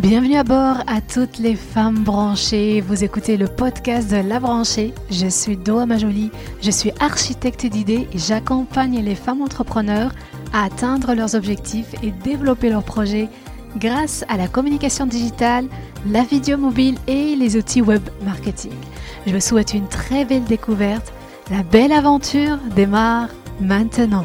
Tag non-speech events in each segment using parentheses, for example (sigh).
Bienvenue à bord à toutes les femmes branchées. Vous écoutez le podcast de La Branchée. Je suis Doa Majoli, je suis architecte d'idées et j'accompagne les femmes entrepreneurs à atteindre leurs objectifs et développer leurs projets grâce à la communication digitale, la vidéo mobile et les outils web marketing. Je vous souhaite une très belle découverte. La belle aventure démarre maintenant.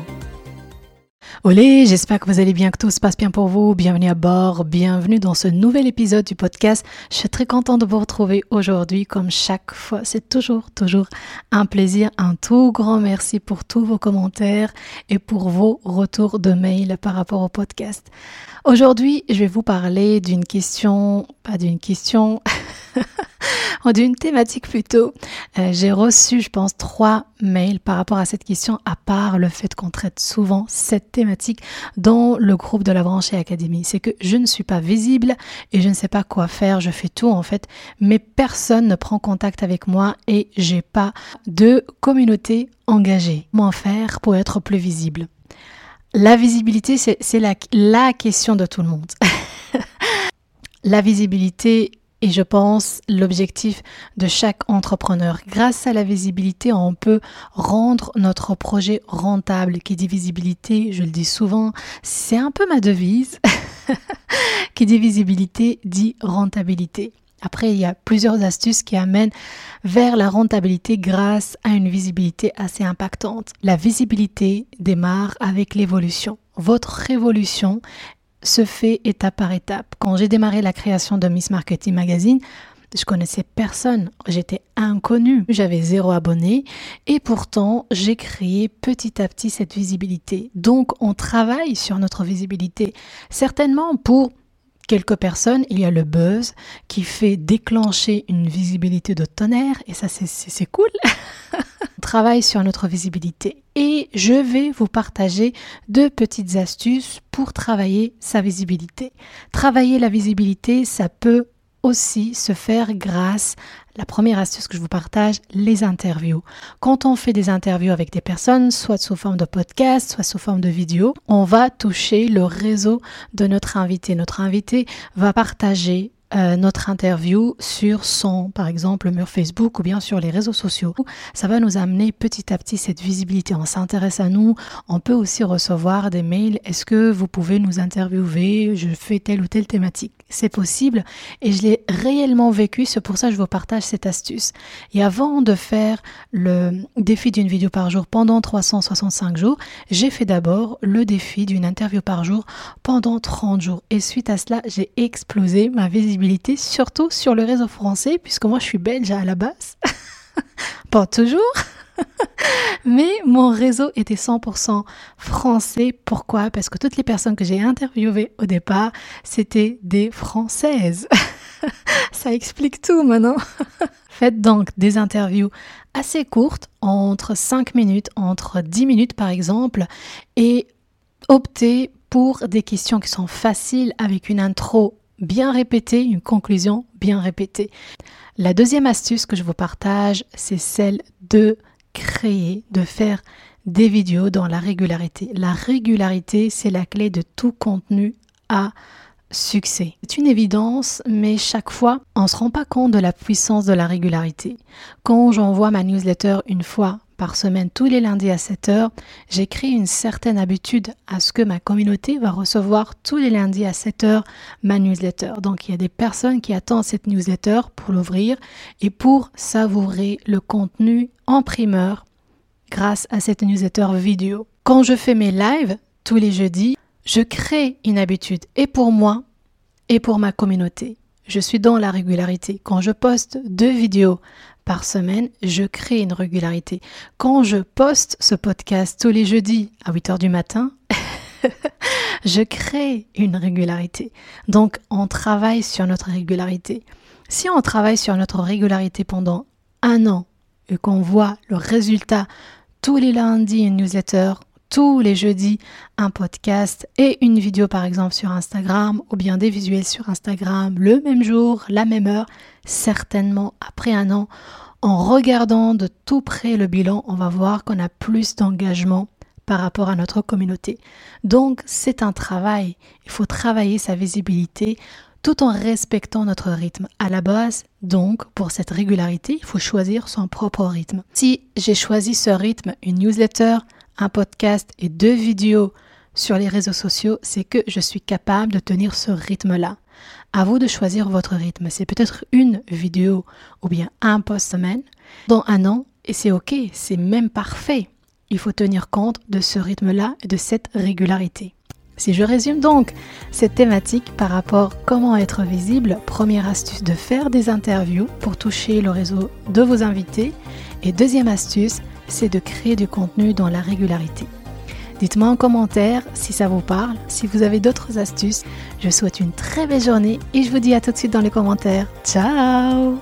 Olé, j'espère que vous allez bien, que tout se passe bien pour vous. Bienvenue à bord, bienvenue dans ce nouvel épisode du podcast. Je suis très contente de vous retrouver aujourd'hui comme chaque fois. C'est toujours, toujours un plaisir. Un tout grand merci pour tous vos commentaires et pour vos retours de mail par rapport au podcast. Aujourd'hui, je vais vous parler d'une question, pas d'une question, (laughs) (laughs) d'une thématique plutôt. Euh, j'ai reçu, je pense, trois mails par rapport à cette question, à part le fait qu'on traite souvent cette thématique dans le groupe de la branchée académie. C'est que je ne suis pas visible et je ne sais pas quoi faire. Je fais tout en fait, mais personne ne prend contact avec moi et j'ai pas de communauté engagée. Comment faire pour être plus visible? La visibilité, c'est la question de tout le monde. (laughs) la visibilité et je pense l'objectif de chaque entrepreneur. Grâce à la visibilité, on peut rendre notre projet rentable. Qui dit visibilité, je le dis souvent, c'est un peu ma devise. (laughs) Qui dit visibilité dit rentabilité. Après, il y a plusieurs astuces qui amènent vers la rentabilité grâce à une visibilité assez impactante. La visibilité démarre avec l'évolution. Votre révolution se fait étape par étape. Quand j'ai démarré la création de Miss Marketing Magazine, je connaissais personne, j'étais inconnue, j'avais zéro abonné et pourtant j'ai créé petit à petit cette visibilité. Donc on travaille sur notre visibilité, certainement pour quelques personnes, il y a le buzz qui fait déclencher une visibilité de tonnerre et ça c'est cool. (laughs) On travaille sur notre visibilité et je vais vous partager deux petites astuces pour travailler sa visibilité. Travailler la visibilité, ça peut aussi se faire grâce la première astuce que je vous partage, les interviews. Quand on fait des interviews avec des personnes, soit sous forme de podcast, soit sous forme de vidéo, on va toucher le réseau de notre invité. Notre invité va partager euh, notre interview sur son, par exemple, mur Facebook ou bien sur les réseaux sociaux. Ça va nous amener petit à petit cette visibilité. On s'intéresse à nous. On peut aussi recevoir des mails. Est-ce que vous pouvez nous interviewer? Je fais telle ou telle thématique. C'est possible et je l'ai réellement vécu. C'est pour ça que je vous partage cette astuce. Et avant de faire le défi d'une vidéo par jour pendant 365 jours, j'ai fait d'abord le défi d'une interview par jour pendant 30 jours. Et suite à cela, j'ai explosé ma visibilité surtout sur le réseau français, puisque moi je suis belge à la base. (laughs) Pas toujours. (laughs) Mais mon réseau était 100% français. Pourquoi? Parce que toutes les personnes que j'ai interviewées au départ, c'était des Françaises. (laughs) Ça explique tout maintenant. Faites donc des interviews assez courtes, entre 5 minutes, entre 10 minutes par exemple, et optez pour des questions qui sont faciles avec une intro bien répété, une conclusion bien répétée. La deuxième astuce que je vous partage, c'est celle de créer, de faire des vidéos dans la régularité. La régularité, c'est la clé de tout contenu à succès. C'est une évidence, mais chaque fois, on ne se rend pas compte de la puissance de la régularité. Quand j'envoie ma newsletter une fois par semaine tous les lundis à 7 heures, j'ai créé une certaine habitude à ce que ma communauté va recevoir tous les lundis à 7 heures ma newsletter. Donc il y a des personnes qui attendent cette newsletter pour l'ouvrir et pour savourer le contenu en primeur grâce à cette newsletter vidéo. Quand je fais mes lives tous les jeudis, je crée une habitude et pour moi et pour ma communauté. Je suis dans la régularité. Quand je poste deux vidéos par semaine, je crée une régularité. Quand je poste ce podcast tous les jeudis à 8 heures du matin, (laughs) je crée une régularité. Donc, on travaille sur notre régularité. Si on travaille sur notre régularité pendant un an et qu'on voit le résultat tous les lundis une newsletter, tous les jeudis un podcast et une vidéo par exemple sur Instagram ou bien des visuels sur Instagram le même jour, la même heure, certainement après un an, en regardant de tout près le bilan, on va voir qu'on a plus d'engagement par rapport à notre communauté. Donc c'est un travail, il faut travailler sa visibilité tout en respectant notre rythme. À la base, donc, pour cette régularité, il faut choisir son propre rythme. Si j'ai choisi ce rythme, une newsletter, un podcast et deux vidéos sur les réseaux sociaux, c'est que je suis capable de tenir ce rythme-là. À vous de choisir votre rythme. C'est peut-être une vidéo ou bien un post semaine dans un an et c'est ok, c'est même parfait. Il faut tenir compte de ce rythme-là et de cette régularité. Si je résume donc cette thématique par rapport à comment être visible, première astuce de faire des interviews pour toucher le réseau de vos invités et deuxième astuce, c'est de créer du contenu dans la régularité. Dites-moi en commentaire si ça vous parle, si vous avez d'autres astuces. Je souhaite une très belle journée et je vous dis à tout de suite dans les commentaires. Ciao